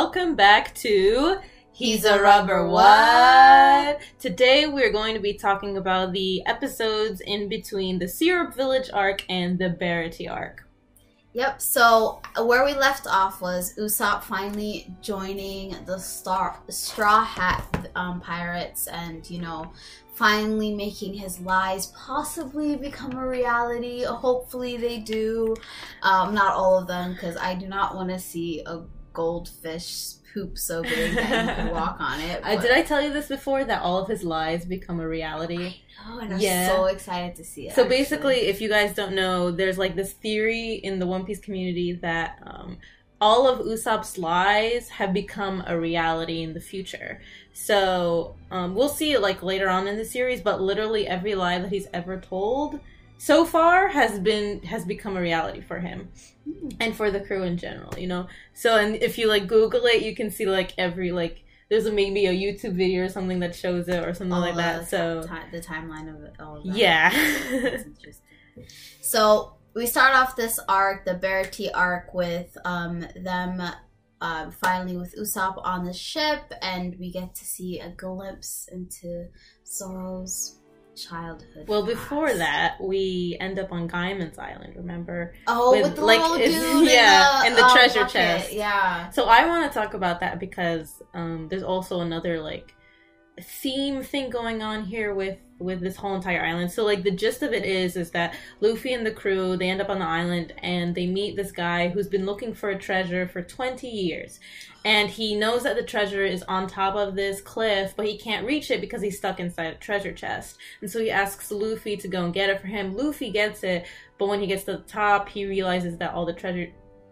Welcome back to He's a Rubber What? Today we're going to be talking about the episodes in between the Syrup Village arc and the Baratie arc. Yep. So where we left off was Usopp finally joining the Star Straw Hat um, Pirates, and you know, finally making his lies possibly become a reality. Hopefully they do. Um, not all of them, because I do not want to see a goldfish poop so big that you can walk on it. Uh, did I tell you this before? That all of his lies become a reality. Oh, and I'm yeah. so excited to see it. So actually. basically, if you guys don't know, there's like this theory in the One Piece community that um, all of Usopp's lies have become a reality in the future. So um, we'll see it like later on in the series, but literally every lie that he's ever told so far has been has become a reality for him mm. and for the crew in general. You know, so and if you like Google it, you can see like every like there's a, maybe a YouTube video or something that shows it or something like that. So the timeline of it all. Of that. Yeah. so we start off this arc, the Baratie arc, with um, them uh, finally with Usopp on the ship, and we get to see a glimpse into Zoro's childhood. Well, before that, we end up on Gaiman's Island. Remember? Oh, with, with the like, little dude yeah, in the, in the um, treasure bucket. chest. Yeah. So I want to talk about that because um, there's also another like theme thing going on here with with this whole entire island. So like the gist of it is is that Luffy and the crew they end up on the island and they meet this guy who's been looking for a treasure for 20 years. And he knows that the treasure is on top of this cliff, but he can't reach it because he's stuck inside a treasure chest. And so he asks Luffy to go and get it for him. Luffy gets it, but when he gets to the top, he realizes that all the treasure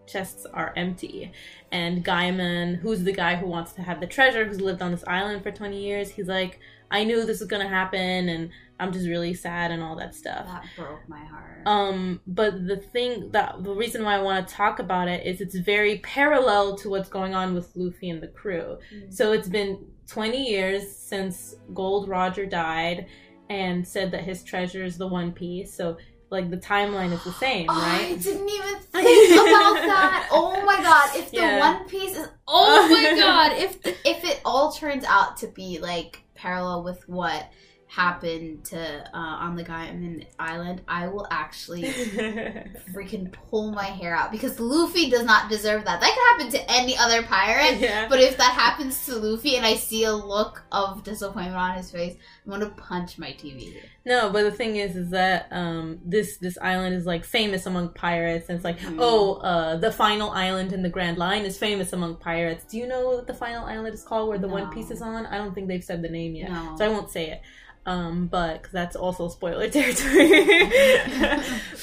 chests are empty. And Gaiman, who's the guy who wants to have the treasure, who's lived on this island for 20 years, he's like, I knew this was gonna happen, and I'm just really sad and all that stuff. That broke my heart. Um, but the thing that the reason why I want to talk about it is it's very parallel to what's going on with Luffy and the crew. Mm-hmm. So it's been 20 years since Gold Roger died and said that his treasure is the One Piece. So like the timeline is the same, oh, right? I didn't even think about that. Oh my god! If the yeah. One Piece is, oh my god! If the, if it all turns out to be like parallel with what happen to uh, on the Gaiman Island, I will actually freaking pull my hair out because Luffy does not deserve that. That could happen to any other pirate, yeah. but if that happens to Luffy and I see a look of disappointment on his face, I'm gonna punch my TV. No, but the thing is, is that um, this this island is like famous among pirates, and it's like, mm. oh, uh, the final island in the Grand Line is famous among pirates. Do you know what the final island is called, where the no. One Piece is on? I don't think they've said the name yet, no. so I won't say it um, but cause that's also spoiler territory.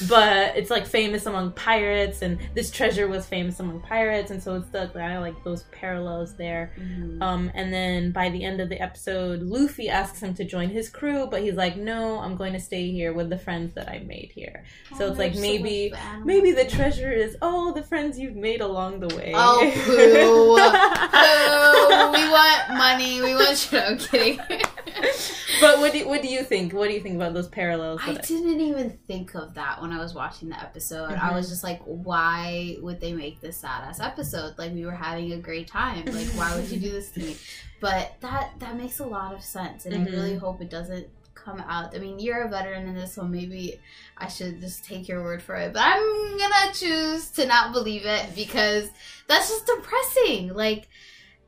but it's like famous among pirates, and this treasure was famous among pirates, and so it's the I like those parallels there. Mm-hmm. Um, and then by the end of the episode, Luffy asks him to join his crew, but he's like, "No, I'm going to stay here with the friends that I made here." Oh, so it's like maybe so maybe the treasure is oh the friends you've made along the way. Oh, poo, poo. We want money. We want. I'm kidding. but what do, what do you think? What do you think about those parallels? I didn't even think of that when I was watching the episode. Mm-hmm. I was just like, why would they make this sad ass episode? Like we were having a great time. Like why would you do this to me? But that that makes a lot of sense, and mm-hmm. I really mm-hmm. hope it doesn't come out. I mean, you're a veteran in this, so maybe I should just take your word for it. But I'm gonna choose to not believe it because that's just depressing. Like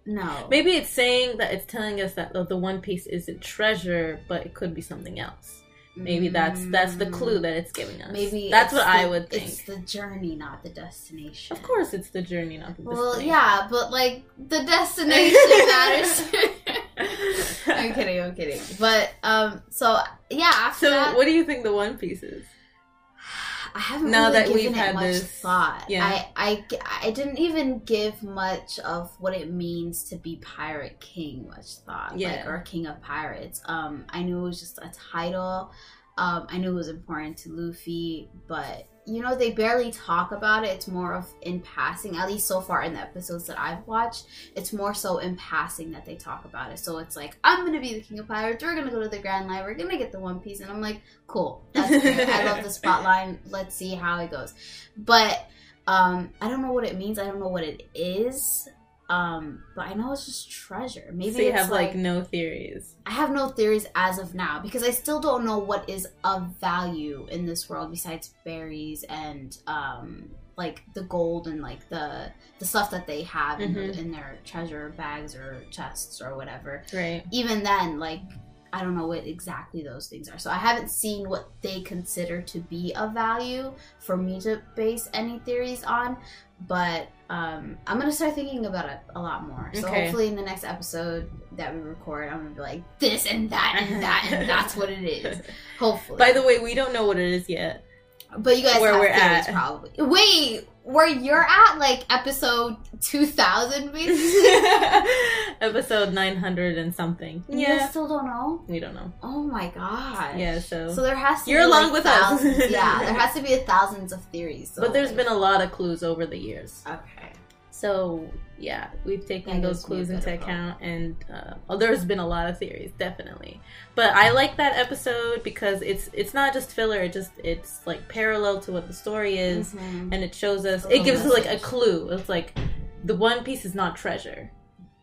no. Maybe it's saying that it's telling us that the One Piece isn't treasure, but it could be something else. Maybe that's that's the clue that it's giving us. Maybe that's what the, I would think. It's the journey, not the destination. Of course, it's the journey, not the well, destination. Well, yeah, but like the destination matters. I'm kidding. I'm kidding. But um, so yeah. so, that, what do you think the One Piece is? I haven't now really that given we've it had much this, thought. Yeah. I, I, I didn't even give much of what it means to be Pirate King much thought. Yeah. Like, or King of Pirates. Um, I knew it was just a title. Um, I knew it was important to Luffy, but you know, they barely talk about it. It's more of in passing, at least so far in the episodes that I've watched. It's more so in passing that they talk about it. So it's like, I'm gonna be the king of pirates. We're gonna go to the Grand Line. We're gonna get the One Piece, and I'm like, cool. That's great. I love the spotlight. Let's see how it goes. But um, I don't know what it means. I don't know what it is. Um, but I know it's just treasure. Maybe so you have like, like, no theories. I have no theories as of now because I still don't know what is of value in this world besides berries and um like the gold and like the the stuff that they have mm-hmm. in, in their treasure bags or chests or whatever. Right. Even then, like I don't know what exactly those things are. So I haven't seen what they consider to be of value for me to base any theories on. But um, I'm gonna start thinking about it a lot more. So okay. hopefully in the next episode that we record, I'm gonna be like this and that and that and that's what it is. Hopefully. By the way, we don't know what it is yet. But you guys where we're at probably. Wait, where you're at, like episode two thousand, episode nine hundred and something. Yeah, you still don't know. We don't know. Oh my god. Yeah. So so there has to. You're along like with thousands, us. yeah, there has to be thousands of theories. So but there's like... been a lot of clues over the years. Okay. So yeah, we've taken those clues into account, and uh, oh, there's been a lot of theories, definitely. But I like that episode because it's it's not just filler; it just it's like parallel to what the story is, mm-hmm. and it shows us. It gives us like a clue. It's like the One Piece is not treasure.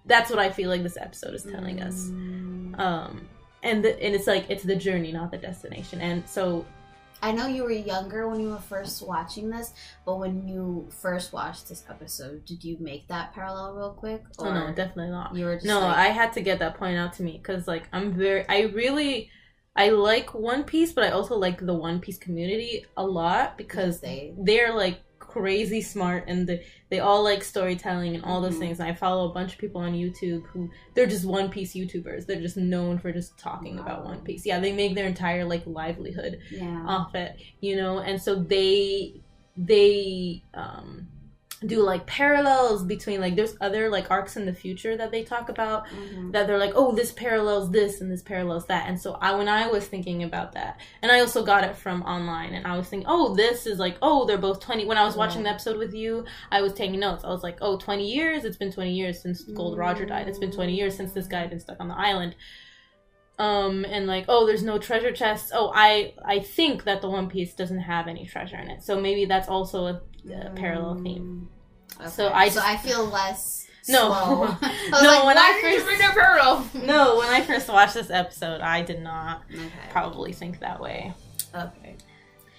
That's what I feel like this episode is telling mm-hmm. us. Mm. Um, and the, and it's like it's the journey, not the destination. And so I know you were younger when you were first watching this, but when you first watched this episode, did you make that parallel real quick? Oh no, definitely not. You were no, like... I had to get that point out to me because like I'm very, I really, I like One Piece, but I also like the One Piece community a lot because they they're like crazy smart and they, they all like storytelling and all those mm-hmm. things. And I follow a bunch of people on YouTube who they're just One Piece YouTubers. They're just known for just talking wow. about One Piece. Yeah, they make their entire like livelihood yeah. off it, you know. And so they they um do like parallels between like there's other like arcs in the future that they talk about mm-hmm. that they're like oh this parallels this and this parallels that. And so I when I was thinking about that and I also got it from online and I was thinking oh this is like oh they're both 20 when I was watching the episode with you I was taking notes. I was like oh 20 years? It's been 20 years since Gold Roger died. It's been 20 years since this guy had been stuck on the island. Um and like oh there's no treasure chests. Oh i i think that the one piece doesn't have any treasure in it. So maybe that's also a, a parallel theme okay. so i just, so i feel less no no like, when i first no when i first watched this episode i did not okay. probably think that way okay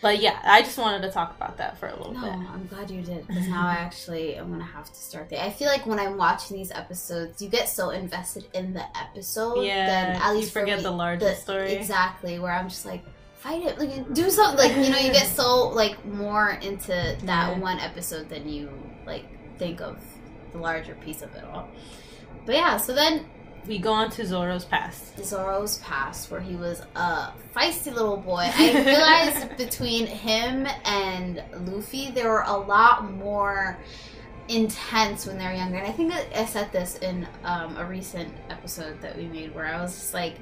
but yeah, I just wanted to talk about that for a little no, bit. I'm glad you did because now I actually am gonna have to start there. I feel like when I'm watching these episodes, you get so invested in the episode, yeah, then at least you forget me, the larger the, story. Exactly, where I'm just like, fight it, like do something. Like you know, you get so like more into that yeah. one episode than you like think of the larger piece of it all. But yeah, so then we go on to Zoro's past. Zoro's past, where he was a feisty little boy. I realized between him and Luffy, there were a lot more intense when they were younger. And I think I said this in um, a recent episode that we made, where I was just like,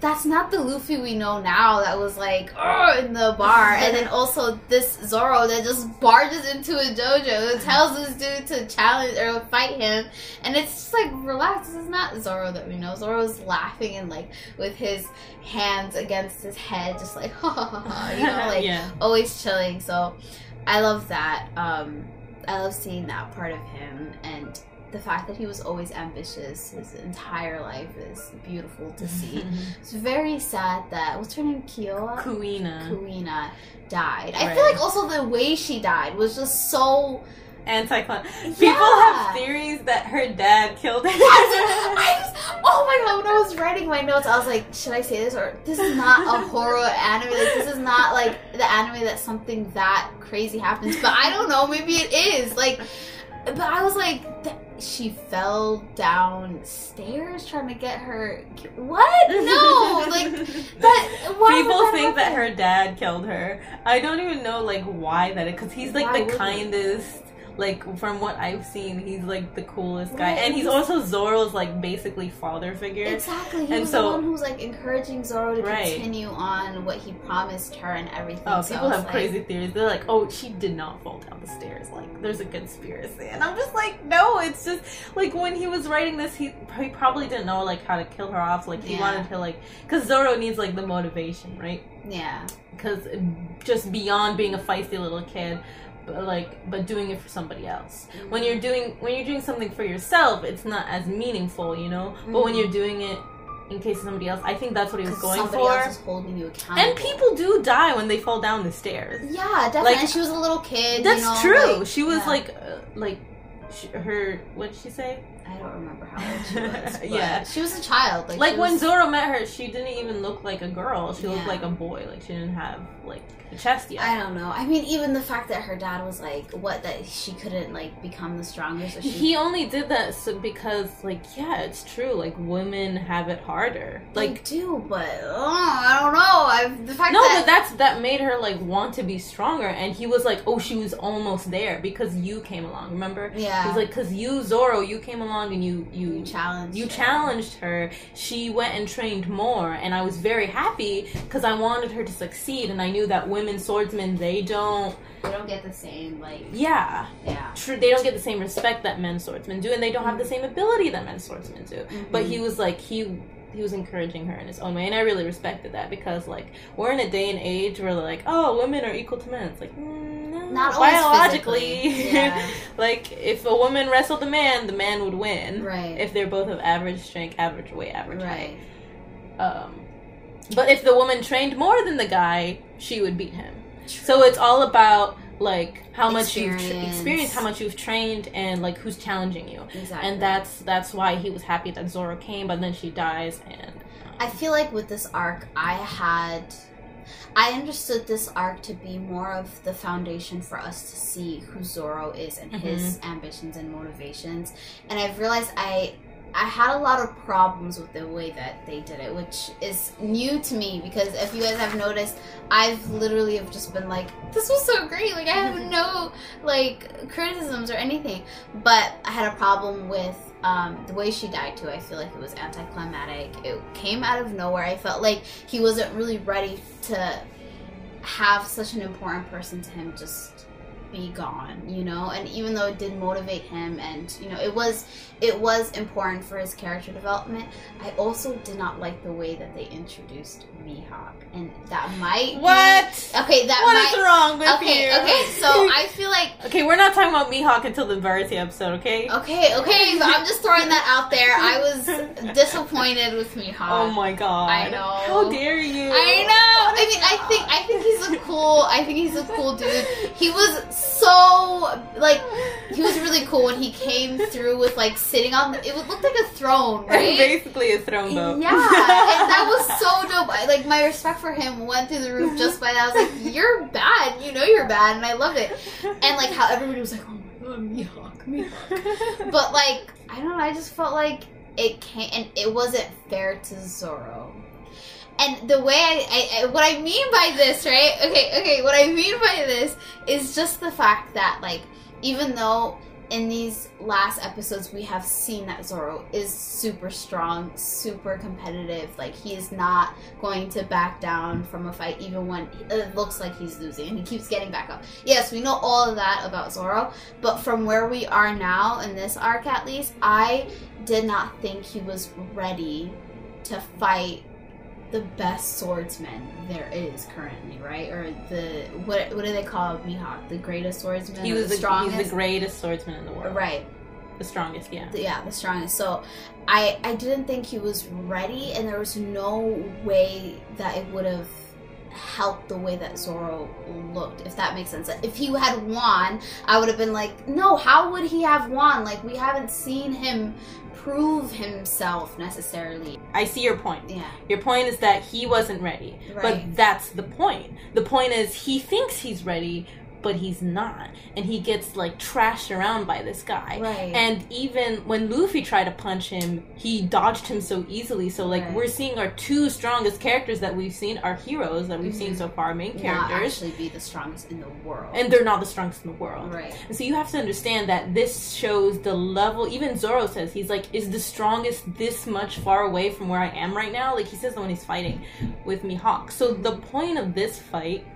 that's not the Luffy we know now that was like oh in the bar. And then also this Zoro that just barges into a dojo tells this dude to challenge or fight him. And it's just like relax. This is not Zoro that we know. Zoro's laughing and like with his hands against his head just like ha ha ha you know like yeah. always chilling. So I love that. Um I love seeing that part of him. And the fact that he was always ambitious his entire life is beautiful to see. it's very sad that what's her name, Kioa? Kuina. Kuina died. Right. I feel like also the way she died was just so anti-climactic. People yeah. have theories that her dad killed her. Yes, was, oh my god! When I was writing my notes, I was like, should I say this or this is not a horror anime? Like this is not like the anime that something that crazy happens. But I don't know. Maybe it is. Like, but I was like she fell downstairs trying to get her. What? No, like that. People think that her dad killed her. I don't even know like why that because he's like why the kindest like from what I've seen, he's like the coolest guy, right. and he's also Zoro's like basically father figure. Exactly, he and was so, the one who's like encouraging Zoro to right. continue on what he promised her and everything. Oh, so people have like, crazy theories. They're like, "Oh, she did not fall down the stairs. Like, there's a conspiracy," and I'm just like, "No, it's just like when he was writing this, he, he probably didn't know like how to kill her off. Like, he yeah. wanted to like because Zoro needs like the motivation, right? Yeah, because just beyond being a feisty little kid but like but doing it for somebody else. Mm-hmm. When you're doing when you're doing something for yourself, it's not as meaningful, you know. Mm-hmm. But when you're doing it in case of somebody else. I think that's what he was going somebody for. Else is holding you accountable. And people do die when they fall down the stairs. Yeah, definitely. Like, and she was a little kid. That's you know, true. Like, she was yeah. like, uh, like, she, her. What did she say? I don't remember how old she was. yeah, she was a child. Like, like when was... Zoro met her, she didn't even look like a girl. She yeah. looked like a boy. Like she didn't have like the chest yet. I don't know. I mean, even the fact that her dad was like, what that she couldn't like become the strongest. She... He only did that so because, like, yeah, it's true. Like women have it harder. Like they do, but oh, I don't know. I've, the fact no, that... but that's that made her like want to be stronger. And he was like, oh, she was almost there because you came along. Remember? Yeah. He's like, because you Zoro, you came along and you you, challenged you her. challenged her. She went and trained more, and I was very happy because I wanted her to succeed, and I knew that women swordsmen they don't they don't get the same like yeah yeah true they don't get the same respect that men swordsmen do, and they don't mm-hmm. have the same ability that men swordsmen do. Mm-hmm. But he was like he he was encouraging her in his own way, and I really respected that because like we're in a day and age where like oh women are equal to men. It's like mm, no, not biologically. Yeah. like if a woman wrestled a man, the man would win. Right. If they're both of average strength, average weight, average right. height. Um, but if the woman trained more than the guy, she would beat him. True. So it's all about like how much you've tra- experienced, how much you've trained, and like who's challenging you. Exactly. And that's that's why he was happy that Zoro came, but then she dies, and um, I feel like with this arc, I had. I understood this arc to be more of the foundation for us to see who Zoro is and mm-hmm. his ambitions and motivations. And I've realized I I had a lot of problems with the way that they did it, which is new to me because if you guys have noticed, I've literally have just been like, this was so great. Like I have no like criticisms or anything, but I had a problem with um, the way she died too. I feel like it was anticlimactic. It came out of nowhere. I felt like he wasn't really ready to have such an important person to him just be gone, you know. And even though it did motivate him, and you know, it was it was important for his character development. I also did not like the way that they introduced Mihawk, and that might what? Be, okay, that what might, is wrong with okay, you? Okay, so I feel like okay, we're not talking about Mihawk until the Baratie episode, okay? Okay, okay, I'm just throwing that out there. I was disappointed with Mihawk. Oh my god! I know. How dare you? I know. I mean, I think I think he's a cool. I think he's a cool dude. He was so like he was really cool when he came through with like sitting on. The, it looked like a throne, right? Basically a throne, though. Yeah, and that was so dope. I, like my respect for him went through the roof just by that. I was like, "You're bad. You know you're bad," and I loved it. And like how everybody was like, "Oh my god, Mihawk, Mihawk," but like I don't know. I just felt like it came and it wasn't fair to Zoro and the way I, I, what I mean by this, right? Okay, okay, what I mean by this is just the fact that like even though in these last episodes we have seen that Zoro is super strong, super competitive, like he is not going to back down from a fight even when it looks like he's losing and he keeps getting back up. Yes, we know all of that about Zoro, but from where we are now in this arc at least, I did not think he was ready to fight the best swordsman there is currently, right? Or the what what do they call Mihawk? The greatest swordsman. He was the, strongest. He's the greatest swordsman in the world. Right. The strongest, yeah. The, yeah, the strongest. So, I I didn't think he was ready, and there was no way that it would have helped the way that Zoro looked, if that makes sense. If he had won, I would have been like, no, how would he have won? Like, we haven't seen him prove himself necessarily. I see your point. Yeah. Your point is that he wasn't ready. Right. But that's the point. The point is he thinks he's ready, but he's not. And he gets like trashed around by this guy. Right. And even when Luffy tried to punch him, he dodged him so easily. So like right. we're seeing our two strongest characters that we've seen, our heroes that we've mm-hmm. seen so far, main characters. Not actually be the strongest in the world. And they're not the strongest in the world. Right. And so you have to understand that this shows the level even Zoro says he's like, is the strongest this much far away from where I am right now? Like he says when he's fighting with Mihawk. So the point of this fight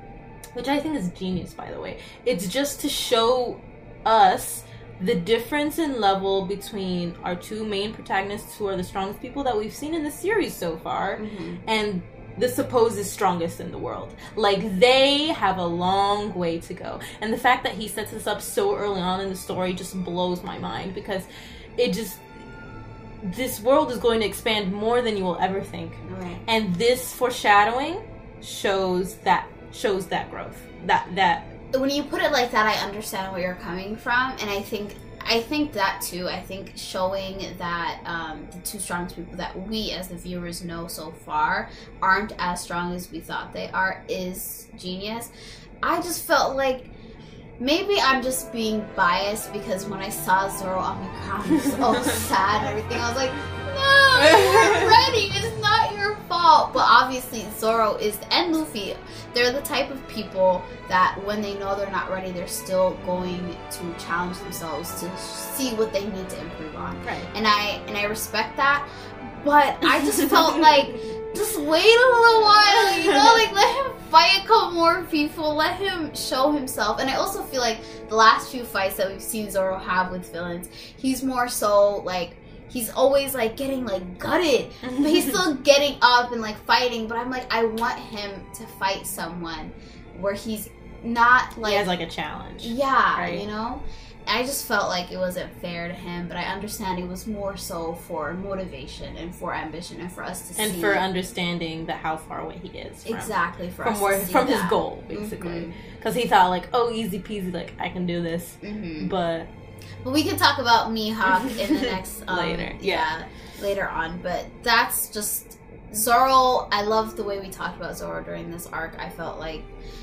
which I think is genius, by the way. It's just to show us the difference in level between our two main protagonists, who are the strongest people that we've seen in the series so far, mm-hmm. and the supposed strongest in the world. Like they have a long way to go. And the fact that he sets this up so early on in the story just blows my mind because it just this world is going to expand more than you will ever think. Right. And this foreshadowing shows that shows that growth. That that when you put it like that, I understand where you're coming from, and I think I think that too. I think showing that um, the two strongest people that we as the viewers know so far aren't as strong as we thought they are is genius. I just felt like maybe I'm just being biased because when I saw Zoro on the ground, he was all sad and everything. I was like, no, ready. It's not fault. But obviously, Zoro is and Luffy. They're the type of people that when they know they're not ready, they're still going to challenge themselves to see what they need to improve on. Right. And I and I respect that. But I just felt like just wait a little while, you know, like let him fight a couple more people, let him show himself. And I also feel like the last few fights that we've seen Zoro have with villains, he's more so like he's always like getting like gutted, but he's still getting up and like fighting. But I'm like, I want him to fight someone where he's not like he has like a challenge. Yeah, right? you know. I just felt like it wasn't fair to him, but I understand it was more so for motivation and for ambition and for us to see. and see. for understanding that how far away he is. From, exactly for from where from that. his goal basically, because mm-hmm. he thought like, oh, easy peasy, like I can do this, mm-hmm. but but we can talk about Mihawk in the next um, later. Yeah. yeah, later on. But that's just Zoro. I love the way we talked about Zoro during this arc. I felt like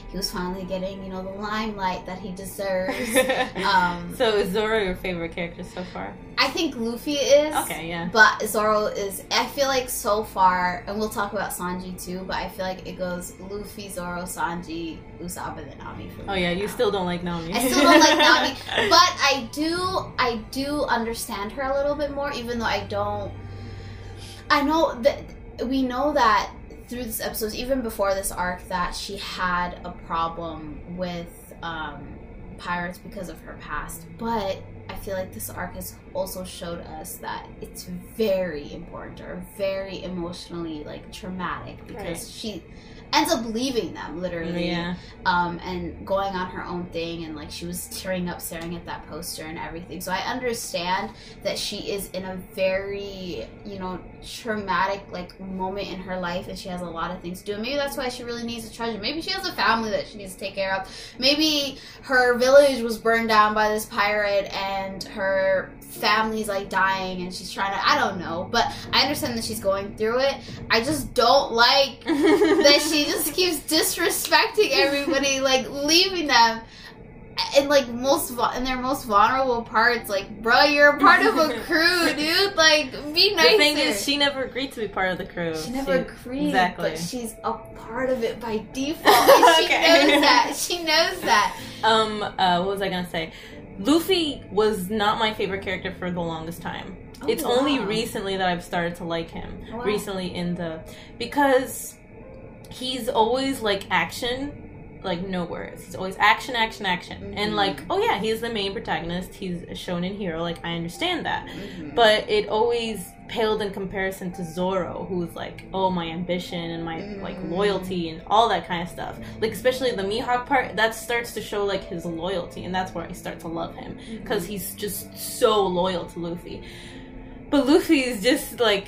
he was finally getting, you know, the limelight that he deserves. Um, so is Zoro your favorite character so far? I think Luffy is. Okay, yeah. But Zoro is. I feel like so far, and we'll talk about Sanji too. But I feel like it goes Luffy, Zoro, Sanji, Usopp, and then Nami. oh yeah, you still don't like Nami. I still don't like Nami, but I do. I do understand her a little bit more, even though I don't. I know that we know that through this episode, even before this arc, that she had a problem with um, pirates because of her past. But I feel like this arc has also showed us that it's very important or very emotionally like traumatic because right. she ends up leaving them literally yeah. um, and going on her own thing and like she was tearing up staring at that poster and everything. So i understand that she is in a very you know traumatic like moment in her life and she has a lot of things to do. And maybe that's why she really needs a treasure maybe she has a family that she needs to take care of. Maybe her village was burned down by this pirate and her family's like dying and she's trying to I don't know, but I understand that she's going through it. I just don't like that she just keeps disrespecting everybody, like leaving them in like most in their most vulnerable parts. Like, bro, you're a part of a crew, dude. Like, be nice. The thing is, she never agreed to be part of the crew. She never she, agreed, exactly. But she's a part of it by default. she knows that. She knows that. Um, uh, what was I gonna say? Luffy was not my favorite character for the longest time. Oh, it's wow. only recently that I've started to like him. Wow. Recently in the because he's always like action, like no words. He's always action, action, action. Mm-hmm. And like, oh yeah, he's the main protagonist. He's a shonen hero. Like I understand that. Mm-hmm. But it always paled in comparison to Zoro, who's like, oh, my ambition and my mm. like loyalty and all that kind of stuff. Like especially the Mihawk part, that starts to show like his loyalty, and that's where I start to love him because mm-hmm. he's just so loyal to Luffy. But Luffy is just like,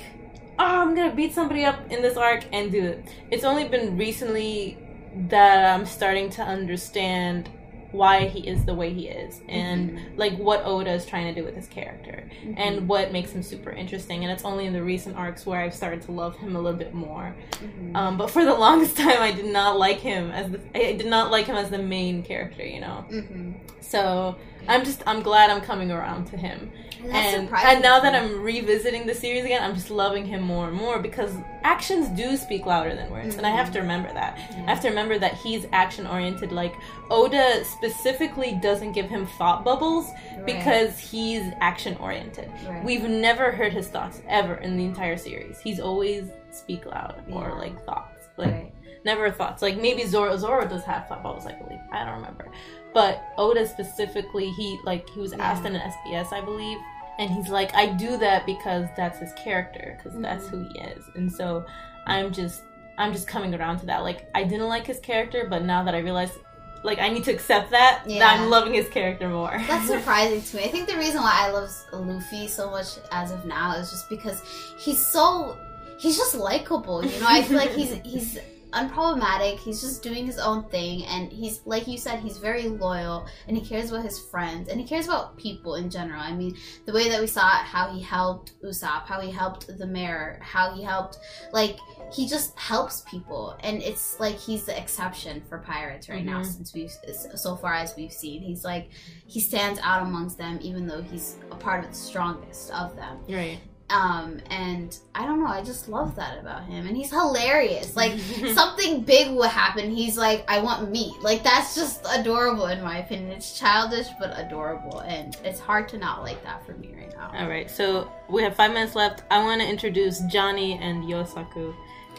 oh, I'm gonna beat somebody up in this arc and do it. It's only been recently that I'm starting to understand why he is the way he is and mm-hmm. like what Oda is trying to do with his character mm-hmm. and what makes him super interesting and it's only in the recent arcs where I've started to love him a little bit more mm-hmm. um, but for the longest time I did not like him as the I did not like him as the main character you know mm-hmm. so I'm just I'm glad I'm coming around to him and and now that I'm revisiting the series again, I'm just loving him more and more because actions do speak louder than words, mm-hmm. and I have to remember that. Yeah. I have to remember that he's action oriented. Like Oda specifically doesn't give him thought bubbles right. because he's action oriented. Right. We've never heard his thoughts ever in the entire series. He's always speak loud yeah. or like thoughts, like. Right. Never thoughts. Like maybe Zoro Zoro does have thought bubbles, I believe. I don't remember. But Oda specifically, he like he was yeah. asked in an SBS, I believe, and he's like, I do that because that's his character, because mm-hmm. that's who he is. And so I'm just I'm just coming around to that. Like I didn't like his character, but now that I realize like I need to accept that, yeah. that I'm loving his character more. That's surprising to me. I think the reason why I love Luffy so much as of now is just because he's so he's just likable. You know, I feel like he's he's unproblematic. He's just doing his own thing, and he's like you said, he's very loyal, and he cares about his friends, and he cares about people in general. I mean, the way that we saw it, how he helped Usopp, how he helped the mayor, how he helped, like he just helps people, and it's like he's the exception for pirates right mm-hmm. now. Since we've so far as we've seen, he's like he stands out amongst them, even though he's a part of the strongest of them. Right. Um, and I don't know, I just love that about him. And he's hilarious. Like something big will happen, he's like, I want meat. Like that's just adorable in my opinion. It's childish but adorable. And it's hard to not like that for me right now. Alright, so we have five minutes left. I wanna introduce Johnny and Yosaku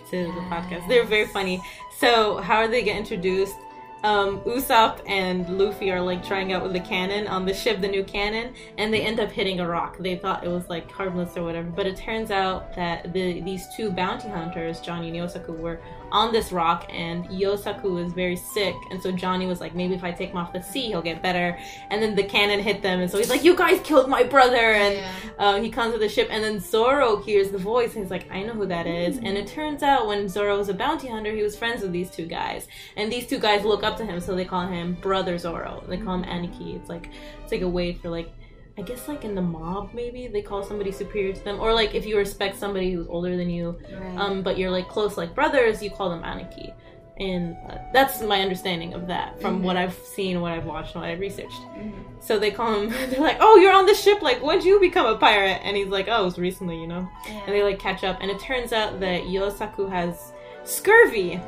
to yes. the podcast. They're very funny. So how are they get introduced? Um, Usopp and Luffy are like trying out with the cannon on the ship, the new cannon, and they end up hitting a rock. They thought it was like harmless or whatever, but it turns out that the these two bounty hunters, Johnny and Yosaku, were on this rock, and Yosaku is very sick, and so Johnny was like, maybe if I take him off the sea, he'll get better. And then the cannon hit them, and so he's like, you guys killed my brother, and yeah. uh, he comes to the ship, and then Zoro hears the voice, and he's like, I know who that is. Mm-hmm. And it turns out when Zoro was a bounty hunter, he was friends with these two guys, and these two guys look up to him, so they call him Brother Zoro. They call him Aniki. It's like it's like a way for like I guess like in the mob maybe they call somebody superior to them, or like if you respect somebody who's older than you, right. um, but you're like close like brothers, you call them aniki, and uh, that's my understanding of that from mm-hmm. what I've seen, what I've watched, and what I've researched. Mm-hmm. So they call him. They're like, "Oh, you're on the ship. Like, when'd you become a pirate?" And he's like, "Oh, it was recently, you know." Yeah. And they like catch up, and it turns out that Yosaku has scurvy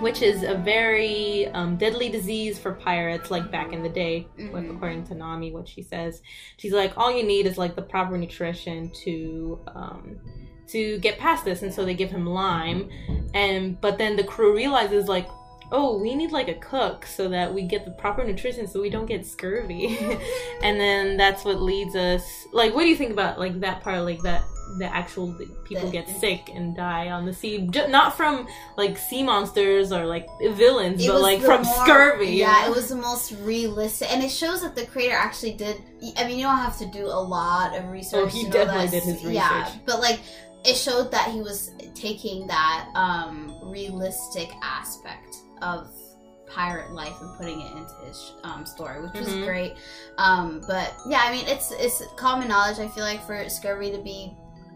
which is a very um, deadly disease for pirates, like back in the day, mm-hmm. according to Nami, what she says. She's like, all you need is like the proper nutrition to um, to get past this, and so they give him lime, and but then the crew realizes like, oh, we need like a cook so that we get the proper nutrition so we don't get scurvy. and then that's what leads us like what do you think about like that part like that the actual people get sick and die on the sea not from like sea monsters or like villains but like from more, scurvy yeah it was the most realistic and it shows that the creator actually did i mean you don't have to do a lot of research oh he definitely did his research yeah but like it showed that he was taking that um realistic aspect of pirate life and putting it into his um, story, which was mm-hmm. great. Um, but yeah, I mean, it's it's common knowledge. I feel like for scurvy to be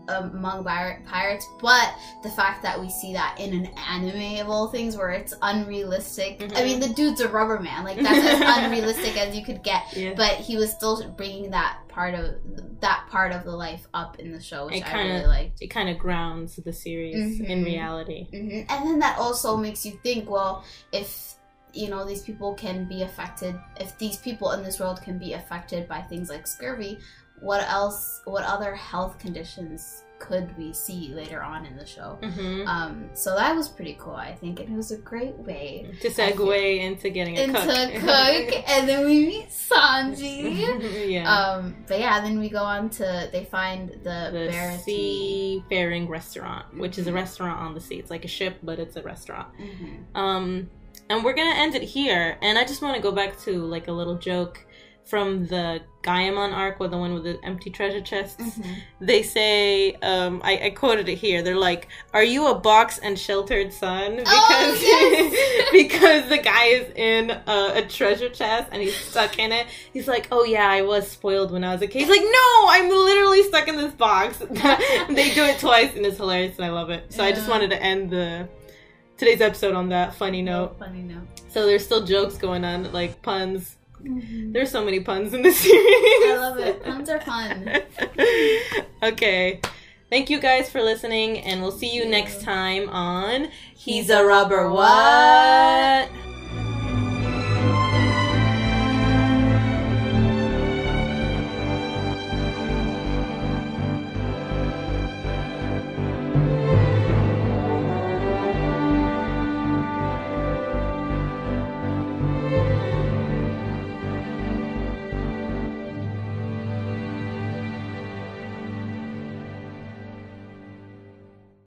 among pirates, but the fact that we see that in an anime of all things where it's unrealistic. Mm-hmm. I mean, the dude's a rubber man, like that's as unrealistic as you could get. Yeah. But he was still bringing that part of that part of the life up in the show, which it kinda, I really liked. It kind of grounds the series mm-hmm. in reality, mm-hmm. and then that also makes you think. Well, if you know these people can be affected, if these people in this world can be affected by things like scurvy, what else? What other health conditions could we see later on in the show? Mm-hmm. Um, so that was pretty cool, I think, and it was a great way to segue into getting a into cook. cook, and then we meet Sanji. yeah. Um, but yeah, then we go on to they find the, the seafaring restaurant, which is a mm-hmm. restaurant on the sea. It's like a ship, but it's a restaurant. Mm-hmm. Um, and we're gonna end it here. And I just want to go back to like a little joke from the Gaiamon arc, or the one with the empty treasure chests, mm-hmm. they say, um, I, I, quoted it here. They're like, "Are you a box and sheltered son?" Oh, because oh, yes. because the guy is in a, a, treasure chest and he's stuck in it. He's like, "Oh yeah, I was spoiled when I was a kid." He's like, "No, I'm literally stuck in this box." they do it twice, and it's hilarious, and I love it. So yeah. I just wanted to end the today's episode on that funny note. funny note. So there's still jokes going on, like puns Mm-hmm. There's so many puns in this series. I love it. Puns are fun. okay. Thank you guys for listening, and we'll see you next time on He's a Rubber What?